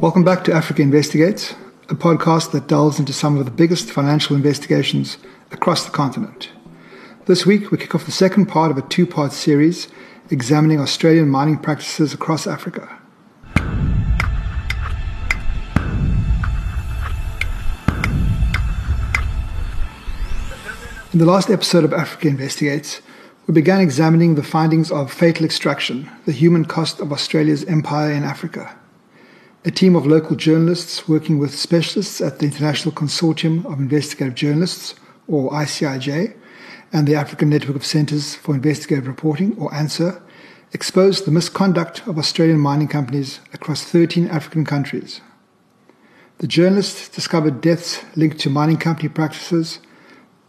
Welcome back to Africa Investigates, a podcast that delves into some of the biggest financial investigations across the continent. This week, we kick off the second part of a two part series examining Australian mining practices across Africa. In the last episode of Africa Investigates, we began examining the findings of fatal extraction, the human cost of Australia's empire in Africa. A team of local journalists working with specialists at the International Consortium of Investigative Journalists, or ICIJ, and the African Network of Centres for Investigative Reporting, or ANCIR, exposed the misconduct of Australian mining companies across 13 African countries. The journalists discovered deaths linked to mining company practices,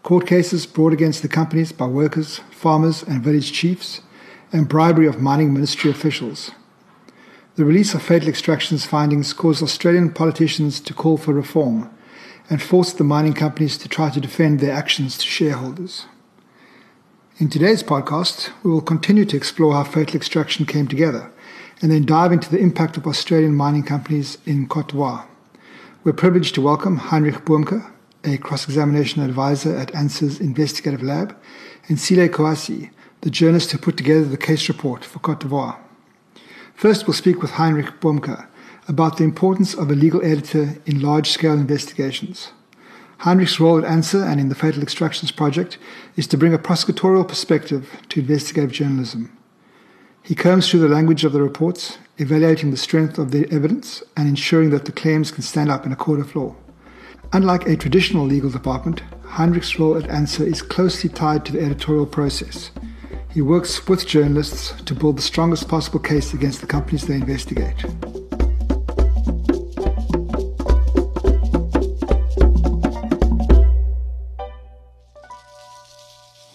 court cases brought against the companies by workers, farmers, and village chiefs, and bribery of mining ministry officials. The release of fatal extractions findings caused Australian politicians to call for reform and forced the mining companies to try to defend their actions to shareholders. In today's podcast, we will continue to explore how fatal extraction came together and then dive into the impact of Australian mining companies in Cote d'Ivoire. We're privileged to welcome Heinrich Bohmke, a cross-examination advisor at ANCIR's investigative lab, and Sile Kouassi, the journalist who put together the case report for Cote d'Ivoire. First, we'll speak with Heinrich Bohmke about the importance of a legal editor in large scale investigations. Heinrich's role at ANCIR and in the Fatal Extractions Project is to bring a prosecutorial perspective to investigative journalism. He combs through the language of the reports, evaluating the strength of the evidence and ensuring that the claims can stand up in a court of law. Unlike a traditional legal department, Heinrich's role at ANCIR is closely tied to the editorial process. He works with journalists to build the strongest possible case against the companies they investigate.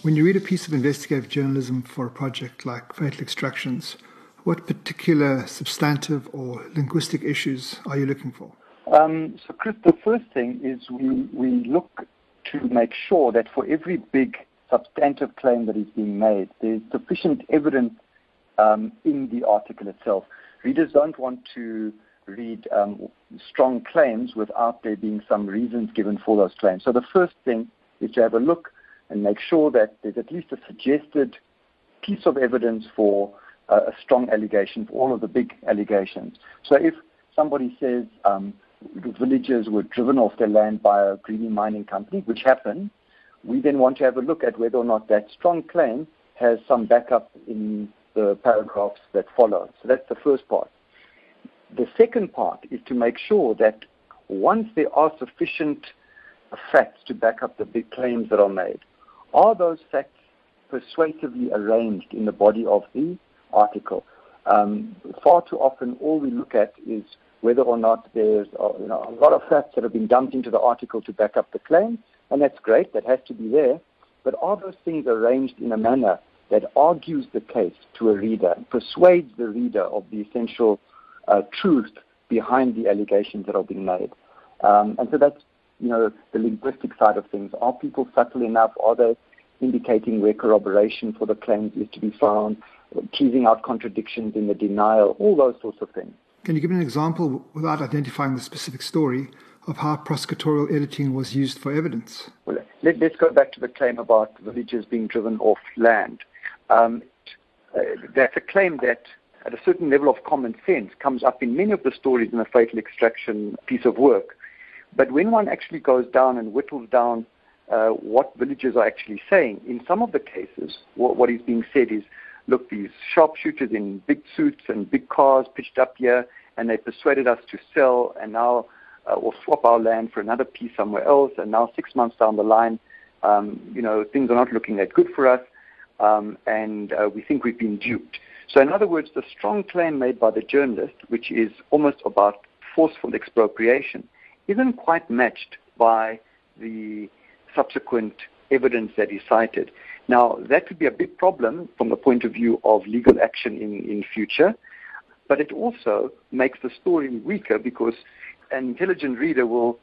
When you read a piece of investigative journalism for a project like Fatal Extractions, what particular substantive or linguistic issues are you looking for? Um, so, Chris, the first thing is we, we look to make sure that for every big substantive claim that is being made. There's sufficient evidence um, in the article itself. Readers don't want to read um, strong claims without there being some reasons given for those claims. So the first thing is to have a look and make sure that there's at least a suggested piece of evidence for uh, a strong allegation for all of the big allegations. So if somebody says um, the villagers were driven off their land by a greedy mining company, which happened, we then want to have a look at whether or not that strong claim has some backup in the paragraphs that follow. So that's the first part. The second part is to make sure that once there are sufficient facts to back up the big claims that are made, are those facts persuasively arranged in the body of the article? Um, far too often, all we look at is whether or not there's uh, you know, a lot of facts that have been dumped into the article to back up the claim, and that's great, that has to be there. But are those things arranged in a manner that argues the case to a reader, persuades the reader of the essential uh, truth behind the allegations that are being made? Um, and so that's, you know, the linguistic side of things. Are people subtle enough? Are they indicating where corroboration for the claims is to be found, teasing out contradictions in the denial, all those sorts of things. Can you give me an example without identifying the specific story of how prosecutorial editing was used for evidence? Well, let, us go back to the claim about villagers being driven off land. Um, uh, that's a claim that, at a certain level of common sense, comes up in many of the stories in the fatal extraction piece of work. But when one actually goes down and whittles down uh, what villagers are actually saying, in some of the cases, what, what is being said is, look, these sharpshooters in big suits and big cars pitched up here, and they persuaded us to sell, and now or swap our land for another piece somewhere else. And now, six months down the line, um, you know, things are not looking that good for us, um, and uh, we think we've been duped. So, in other words, the strong claim made by the journalist, which is almost about forceful expropriation, isn't quite matched by the subsequent evidence that is cited. Now, that could be a big problem from the point of view of legal action in, in future, but it also makes the story weaker because an intelligent reader will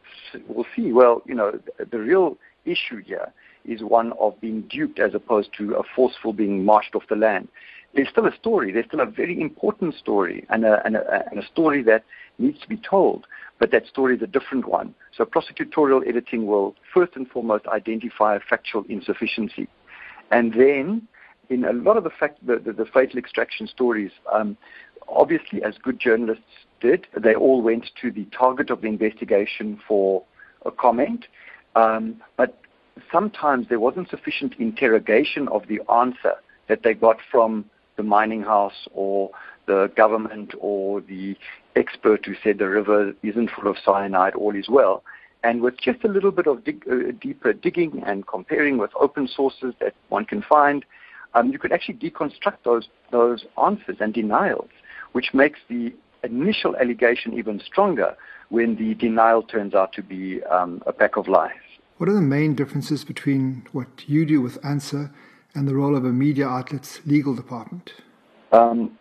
will see, well, you know, the real issue here is one of being duped as opposed to a forceful being marched off the land. There's still a story. There's still a very important story and a, and a, and a story that needs to be told, but that story is a different one. So prosecutorial editing will first and foremost identify factual insufficiency. And then, in a lot of the, fact, the, the, the fatal extraction stories, um, obviously, as good journalists did, they all went to the target of the investigation for a comment. Um, but sometimes there wasn't sufficient interrogation of the answer that they got from the mining house or the government or the expert who said the river isn't full of cyanide, all is well. And with just a little bit of dig, uh, deeper digging and comparing with open sources that one can find, um, you could actually deconstruct those, those answers and denials, which makes the initial allegation even stronger when the denial turns out to be um, a pack of lies. What are the main differences between what you do with ANCIR and the role of a media outlet's legal department? Um,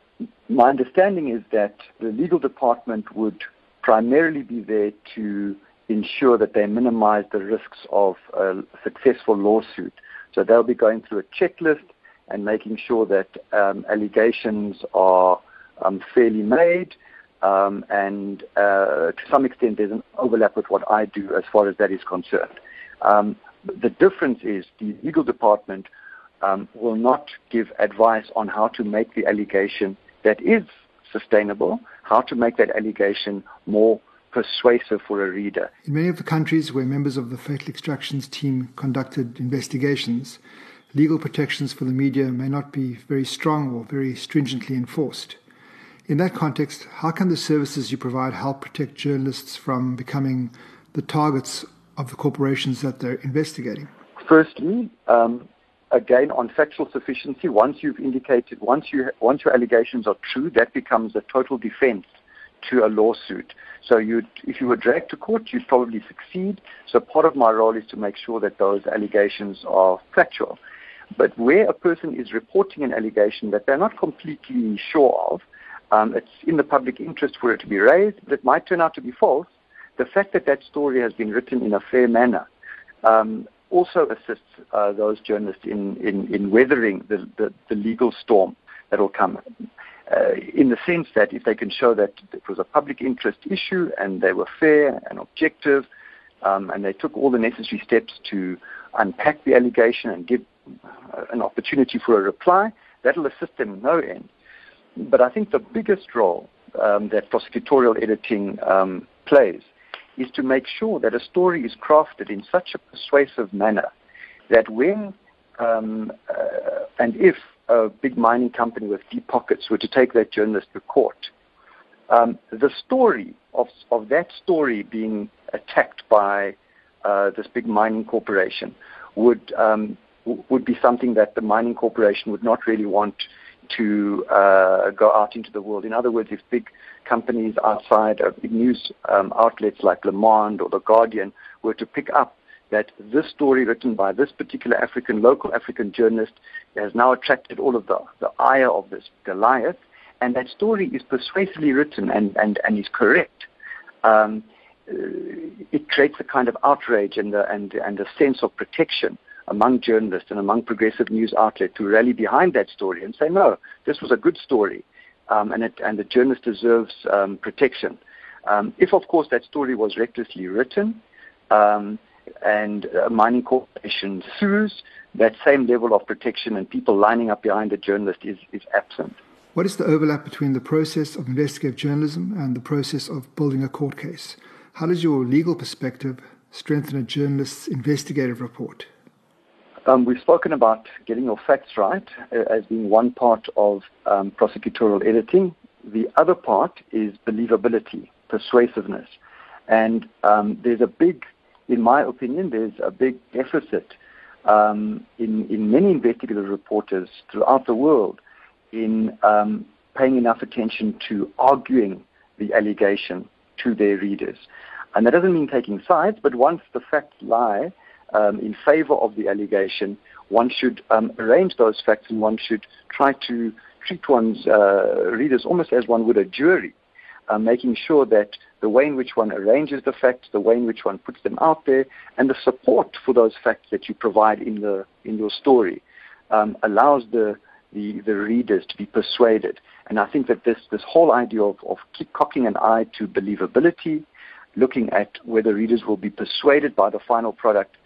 my understanding is that the legal department would primarily be there to ensure that they minimize the risks of a successful lawsuit. So they'll be going through a checklist and making sure that um, allegations are um, fairly made. Um, and uh, to some extent, there's an overlap with what I do as far as that is concerned. Um, the difference is the legal department um, will not give advice on how to make the allegation that is sustainable, how to make that allegation more persuasive for a reader. In many of the countries where members of the fatal extractions team conducted investigations, legal protections for the media may not be very strong or very stringently enforced. In that context, how can the services you provide help protect journalists from becoming the targets of the corporations that they're investigating? Firstly, um, again on factual sufficiency, once you've indicated, once you once your allegations are true, that becomes a total defense to a lawsuit. So you if you were dragged to court, you'd probably succeed. So part of my role is to make sure that those allegations are factual. But where a person is reporting an allegation that they're not completely sure of, um, it's in the public interest for it to be raised, but it might turn out to be false. The fact that that story has been written in a fair manner um, also assists uh, those journalists in, in, in weathering the, the, the, legal storm that will come. Uh, in the sense that if they can show that it was a public interest issue and they were fair and objective um, and they took all the necessary steps to unpack the allegation and give an opportunity for a reply, that'll assist them no end. But I think the biggest role um, that prosecutorial editing um, plays is to make sure that a story is crafted in such a persuasive manner that when um, uh, and if a big mining company with deep pockets were to take that journalist to court, um, the story of, of that story being attacked by uh, this big mining corporation would um, would be something that the mining corporation would not really want to uh, go out into the world. In other words, if big companies outside of news um, outlets like Le Monde or The Guardian were to pick up that this story written by this particular African, local African journalist has now attracted all of the, the ire of this Goliath, and that story is persuasively written and, and, and is correct. Um, uh, it creates a kind of outrage and and, and a sense of protection among journalists and among progressive news outlets to rally behind that story and say, no, this was a good story, um, and, it, and the journalist deserves um, protection. Um, if, of course, that story was recklessly written um, and a mining corporation sues, that same level of protection and people lining up behind the journalist is, is absent. What is the overlap between the process of investigative journalism and the process of building a court case? How does your legal perspective strengthen a journalist's investigative report? Um, we've spoken about getting your facts right uh, as being one part of um, prosecutorial editing. The other part is believability, persuasiveness. And um, there's a big, in my opinion, there's a big deficit um, in, in many investigative reporters throughout the world in um, paying enough attention to arguing the allegation to their readers. And that doesn't mean taking sides, but once the facts lie, um, in favor of the allegation, one should um, arrange those facts and one should try to treat one's uh, readers almost as one would a jury, uh, making sure that the way in which one arranges the facts, the way in which one puts them out there, and the support for those facts that you provide in the in your story um, allows the the, the readers to be persuaded. And I think that this, this whole idea of, of keep cocking an eye to believability, looking at whether readers will be persuaded by the final product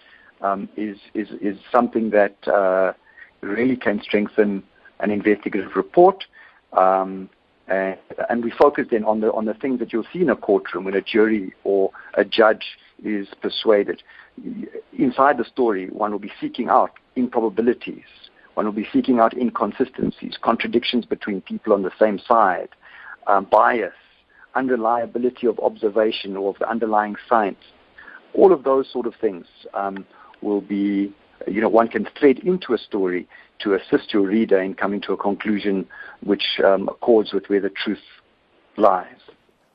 um, is, is, is something that uh, really can strengthen an investigative report. Um, and, and, we focus then on the on the things that you'll see in a courtroom when a jury or a judge is persuaded. Inside the story, one will be seeking out improbabilities. One will be seeking out inconsistencies, contradictions between people on the same side, um, bias, unreliability of observation or of the underlying science. All of those sort of things um, will be, you know, one can thread into a story to assist your reader in coming to a conclusion which um, accords with where the truth lies.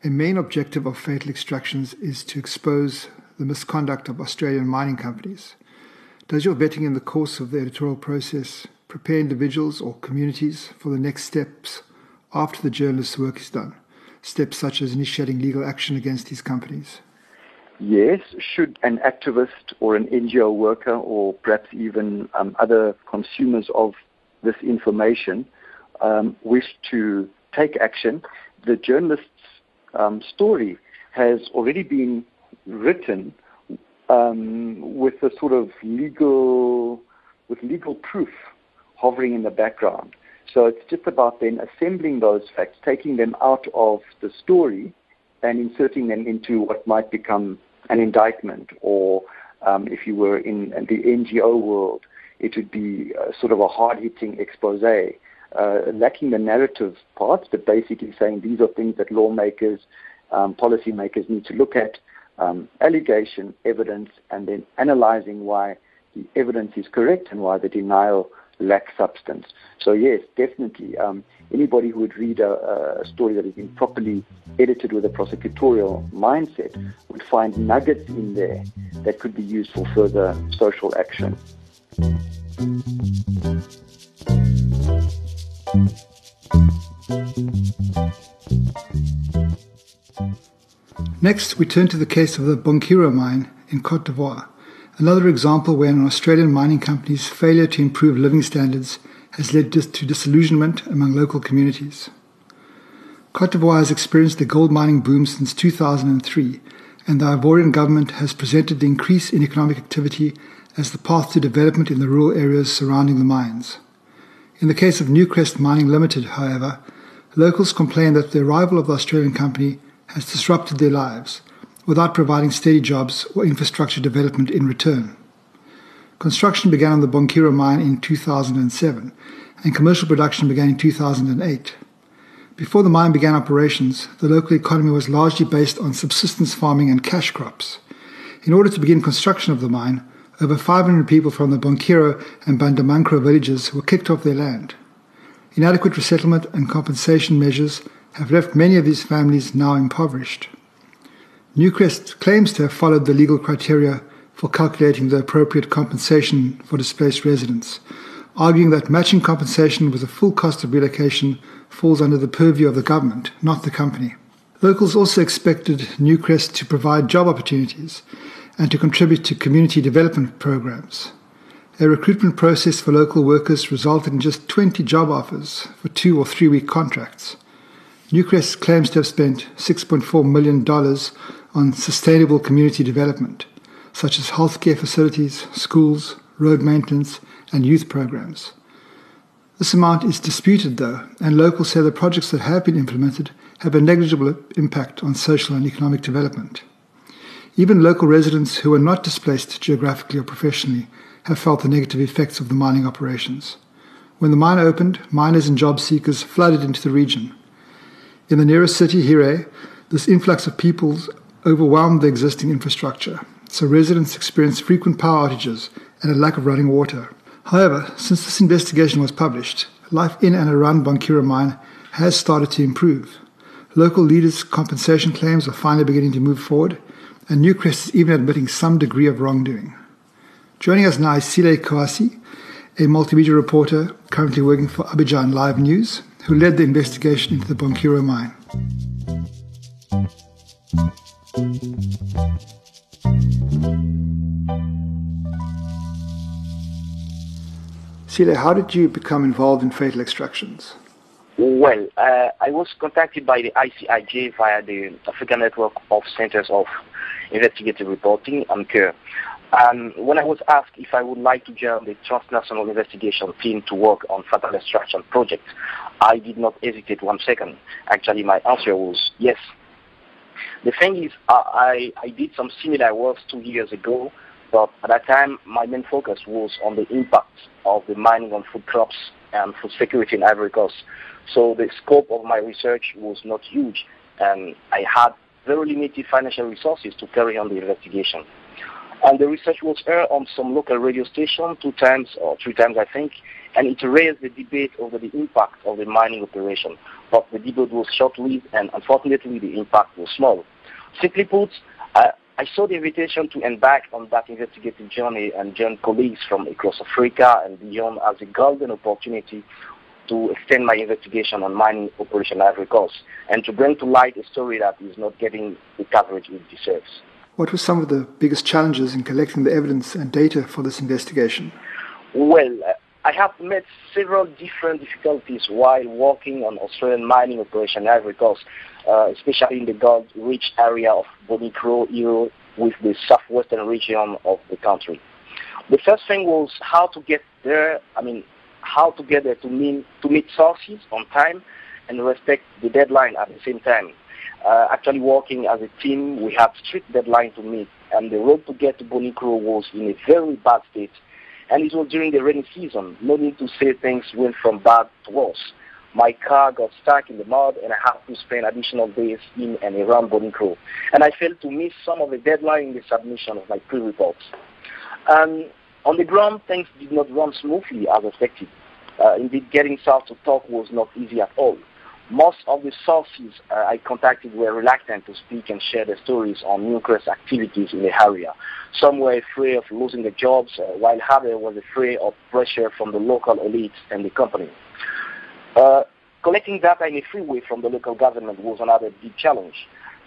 A main objective of fatal extractions is to expose the misconduct of Australian mining companies. Does your vetting in the course of the editorial process prepare individuals or communities for the next steps after the journalist's work is done? Steps such as initiating legal action against these companies? Yes, should an activist or an NGO worker or perhaps even um, other consumers of this information um, wish to take action, the journalist's um, story has already been written um, with a sort of legal, with legal proof hovering in the background. So it's just about then assembling those facts, taking them out of the story, and inserting them into what might become an indictment, or um, if you were in the NGO world, it would be uh, sort of a hard-hitting expose, uh, lacking the narrative parts, but basically saying these are things that lawmakers, um, policymakers need to look at, um, allegation, evidence, and then analyzing why the evidence is correct and why the denial lacks substance. So yes, definitely, um, anybody who would read a, a, story that has been properly edited with a prosecutorial mindset would find nuggets in there that could be used for further social action. Next, we turn to the case of the Bonikro mine in Cote d'Ivoire, another example where an Australian mining company's failure to improve living standards has led to disillusionment among local communities. Cote d'Ivoire has experienced a gold mining boom since 2003, and the Ivorian government has presented the increase in economic activity as the path to development in the rural areas surrounding the mines. In the case of Newcrest Mining Limited, however, locals complain that the arrival of the Australian company has disrupted their lives without providing steady jobs or infrastructure development in return. Construction began on the Bonikro mine in 2007, and commercial production began in 2008. Before the mine began operations, the local economy was largely based on subsistence farming and cash crops. In order to begin construction of the mine, over 500 people from the Bonikro and Bandamankro villages were kicked off their land. Inadequate resettlement and compensation measures have left many of these families now impoverished. Newcrest claims to have followed the legal criteria for calculating the appropriate compensation for displaced residents, arguing that matching compensation with the full cost of relocation falls under the purview of the government, not the company. Locals also expected Newcrest to provide job opportunities and to contribute to community development programs. A recruitment process for local workers resulted in just 20 job offers for two or three week contracts. Newcrest claims to have spent $6.4 million on sustainable community development, such as healthcare facilities, schools, road maintenance, and youth programs. This amount is disputed, though, and locals say the projects that have been implemented have a negligible impact on social and economic development. Even local residents who are not displaced geographically or professionally have felt the negative effects of the mining operations. When the mine opened, miners and job seekers flooded into the region. In the nearest city, Hiré, this influx of people overwhelmed the existing infrastructure, so residents experienced frequent power outages and a lack of running water. However, since this investigation was published, life in and around Bonikro mine has started to improve. Local leaders' compensation claims are finally beginning to move forward, and Newcrest is even admitting some degree of wrongdoing. Joining us now is Sile Kouassi, a multimedia reporter currently working for Abidjan Live News, who led the investigation into the Bonikro mine. Sile, how did you become involved in fatal extractions? Well, uh, I was contacted by the ICIJ via the African Network of Centers of Investigative Reporting. And when I was asked if I would like to join the transnational investigation team to work on fatal extraction project, I did not hesitate one second. Actually, my answer was yes. The thing is, I, I did some similar work two years ago, but at that time, my main focus was on the impact of the mining on food crops and food security in Ivory Coast. So the scope of my research was not huge, and I had very limited financial resources to carry on the investigation. And the research was aired on some local radio station two times or three times, I think, and it raised the debate over the impact of the mining operation. But the debate was short-lived, and unfortunately, the impact was small. Simply put, uh, I saw the invitation to embark on that investigative journey and join colleagues from across Africa and beyond as a golden opportunity to extend my investigation on mining operation Ivory Coast and to bring to light a story that is not getting the coverage it deserves. What were some of the biggest challenges in collecting the evidence and data for this investigation? Well, uh, I have met several different difficulties while working on Australian mining operation Ivory Coast, uh, especially in the gold-rich area of Bonikro, Iro, with the southwestern region of the country. The first thing was how to get there, I mean, how to get there to, mean, to meet sources on time and respect the deadline at the same time. Uh, actually working as a team, we had strict deadline to meet, and the road to get to Bonikro was in a very bad state. And it was during the rainy season. No need to say things went from bad to worse. My car got stuck in the mud, and I had to spend additional days in and around Bonikro. And I failed to miss some of the deadline in the submission of my pre-reports. Um, on the ground, things did not run smoothly as expected. Uh, indeed, getting south to talk was not easy at all. Most of the sources uh, I contacted were reluctant to speak and share their stories on Newcrest activities in the area. Some were afraid of losing their jobs, uh, while others were afraid of pressure from the local elites and the company. Uh, collecting data in a free way from the local government was another big challenge.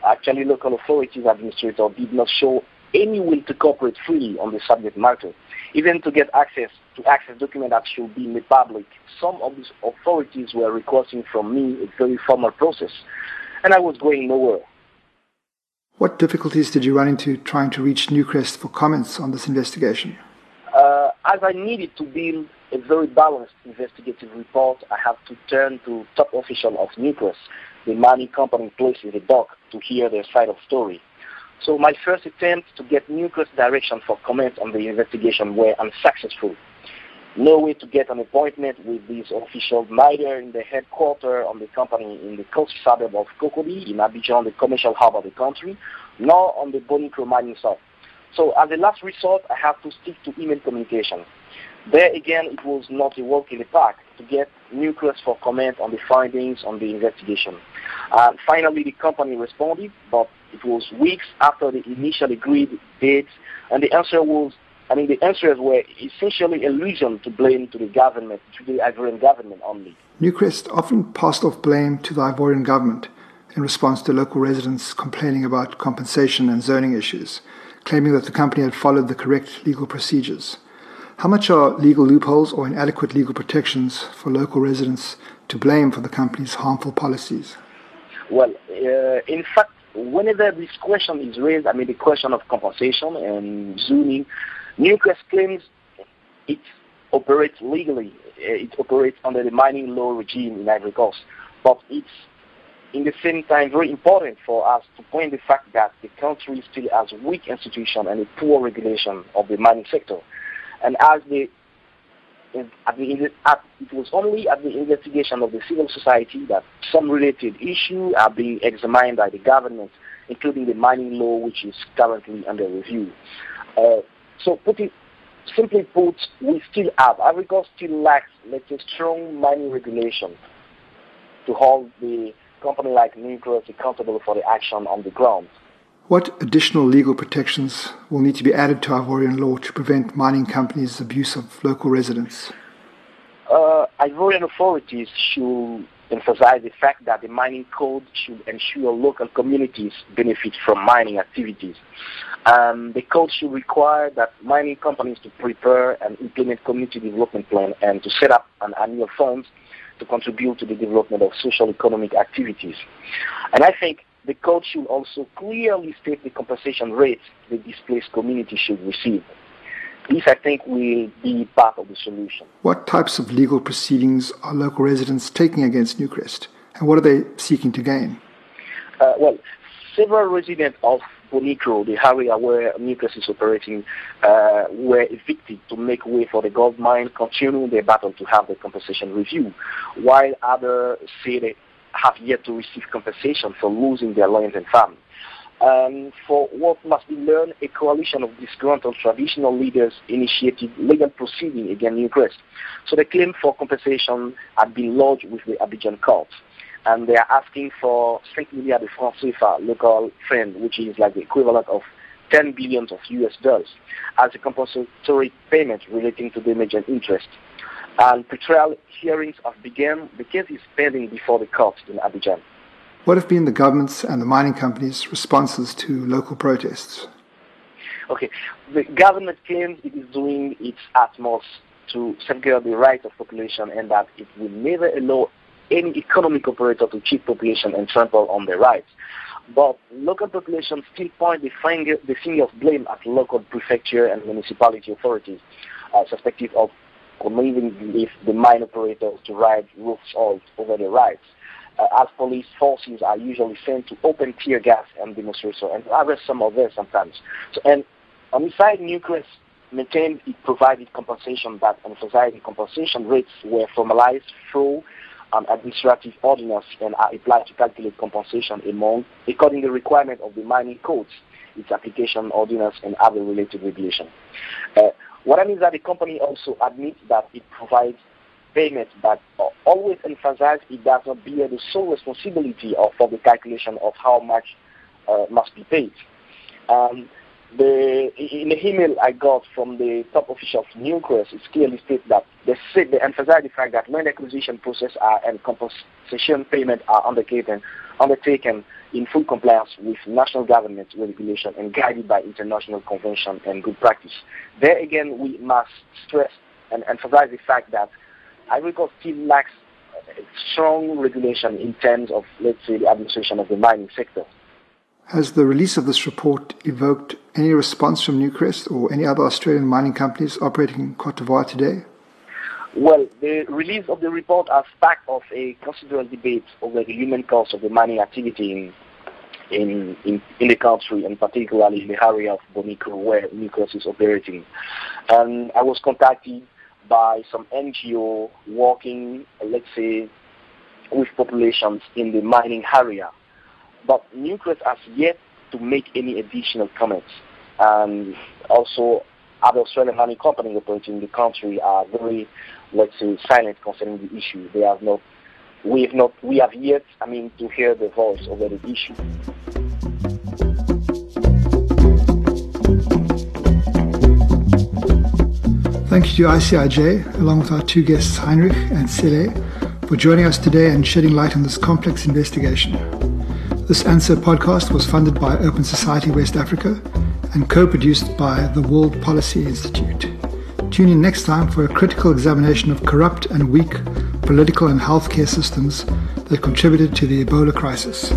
Actually, local authorities administrators did not show any will to cooperate freely on the subject matter, even to get access to access documents that should be made public. Some of these authorities were requesting from me a very formal process, and I was going nowhere. What difficulties did you run into trying to reach Newcrest for comments on this investigation? Uh, as I needed to build a very balanced investigative report, I had to turn to top officials of Newcrest, the mining company placed in the dock, to hear their side of the story. So my first attempt to get Newcrest direction for comments on the investigation were unsuccessful. No way to get an appointment with these officials, neither in the headquarters of the company in the coast suburb of Cocody, in Abidjan, the commercial hub of the country, nor on the Bonikro mining site. So as a last resort, I have to stick to email communication. There again, it was not a walk in the park to get Newcrest for comment on the findings on the investigation. Uh, finally, the company responded, but it was weeks after the initial agreed date, and the answer was, I mean, the answers were essentially allusion to blame to the government, to the Ivorian government only. Newcrest often passed off blame to the Ivorian government in response to local residents complaining about compensation and zoning issues, claiming that the company had followed the correct legal procedures. How much are legal loopholes or inadequate legal protections for local residents to blame for the company's harmful policies? Well, uh, in fact, whenever this question is raised, I mean the question of compensation and zoning, Newcrest claims it operates legally. It operates under the mining law regime in Ivory Coast. But it's in the same time very important for us to point the fact that the country still has weak institution and a poor regulation of the mining sector. And as the at the, at, it was only at the investigation of the civil society that some related issues are being examined by the government, including the mining law, which is currently under review. Uh, so, put it, simply put, we still have, Ivory Coast still lacks, let's say, strong mining regulation to hold the company like Newcrest accountable for the action on the ground. What additional legal protections will need to be added to Ivorian law to prevent mining companies' abuse of local residents? Uh, Ivorian authorities should emphasize the fact that the mining code should ensure local communities benefit from mining activities. Um, the code should require that mining companies to prepare and implement community development plan and to set up an annual fund to contribute to the development of social economic activities. And I think the code should also clearly state the compensation rates the displaced community should receive. This, I think, will be part of the solution. What types of legal proceedings are local residents taking against Newcrest, and what are they seeking to gain? Uh, well, several residents of Bonikro, the area where Newcrest is operating, uh, were evicted to make way for the gold mine, continuing their battle to have the compensation review, while others say they have yet to receive compensation for losing their lands and farms. Um, for what must be learned, a coalition of disgruntled traditional leaders initiated legal proceeding against Newcrest. So the claim for compensation had been lodged with the Abidjan court. And they are asking for 5 milliards de francs CFA, local friend, which is like the equivalent of 10 billions of US dollars, as a compensatory payment relating to damage and interest. And pretrial hearings have begun. The case is pending before the court in Abidjan. What have been the government's and the mining companies' responses to local protests? Okay, the government claims it is doing its utmost to safeguard the rights of population and that it will never allow any economic operator to cheat population and trample on their rights. But local populations still point the finger, the finger of blame at local prefecture and municipality authorities, uh, suspected of committing the mine operators to ride roofs over their rights as police forces are usually sent to open tear gas and demonstration and arrest some of them sometimes. So, and on Newcrest maintained it provided compensation, but emphasized the compensation rates were formalized through an administrative ordinance and are applied to calculate compensation among, according to the requirement of the mining codes, its application ordinance and other related regulation. Uh, what I mean is that the company also admits that it provides payment, but always emphasize it does not bear the sole responsibility of, for the calculation of how much uh, must be paid. Um, the, in the email I got from the top official of Newcrest, it clearly states that they, say, they emphasize the fact that land acquisition process are, and compensation payment are undertaken, undertaken in full compliance with national government regulation and guided by international convention and good practice. There again, we must stress and emphasize the fact that Agriculture still lacks uh, strong regulation in terms of, let's say, the administration of the mining sector. Has the release of this report evoked any response from Newcrest or any other Australian mining companies operating in Cote d'Ivoire today? Well, the release of the report has sparked off a considerable debate over the human cost of the mining activity in, in, in, in the country, and particularly in the area of Bonikro, where Newcrest is operating. And I was contacted by some NGO working, let's say, with populations in the mining area. But Newcrest has yet to make any additional comments. And also, other Australian mining companies operating in the country are very, let's say, silent concerning the issue. They have not, we have not, we have yet, I mean, to hear the voice over the issue. Thank you to ICIJ, along with our two guests, Heinrich and Sele, for joining us today and shedding light on this complex investigation. This ANCIR podcast was funded by Open Society West Africa and co produced by the World Policy Institute. Tune in next time for a critical examination of corrupt and weak political and healthcare systems that contributed to the Ebola crisis.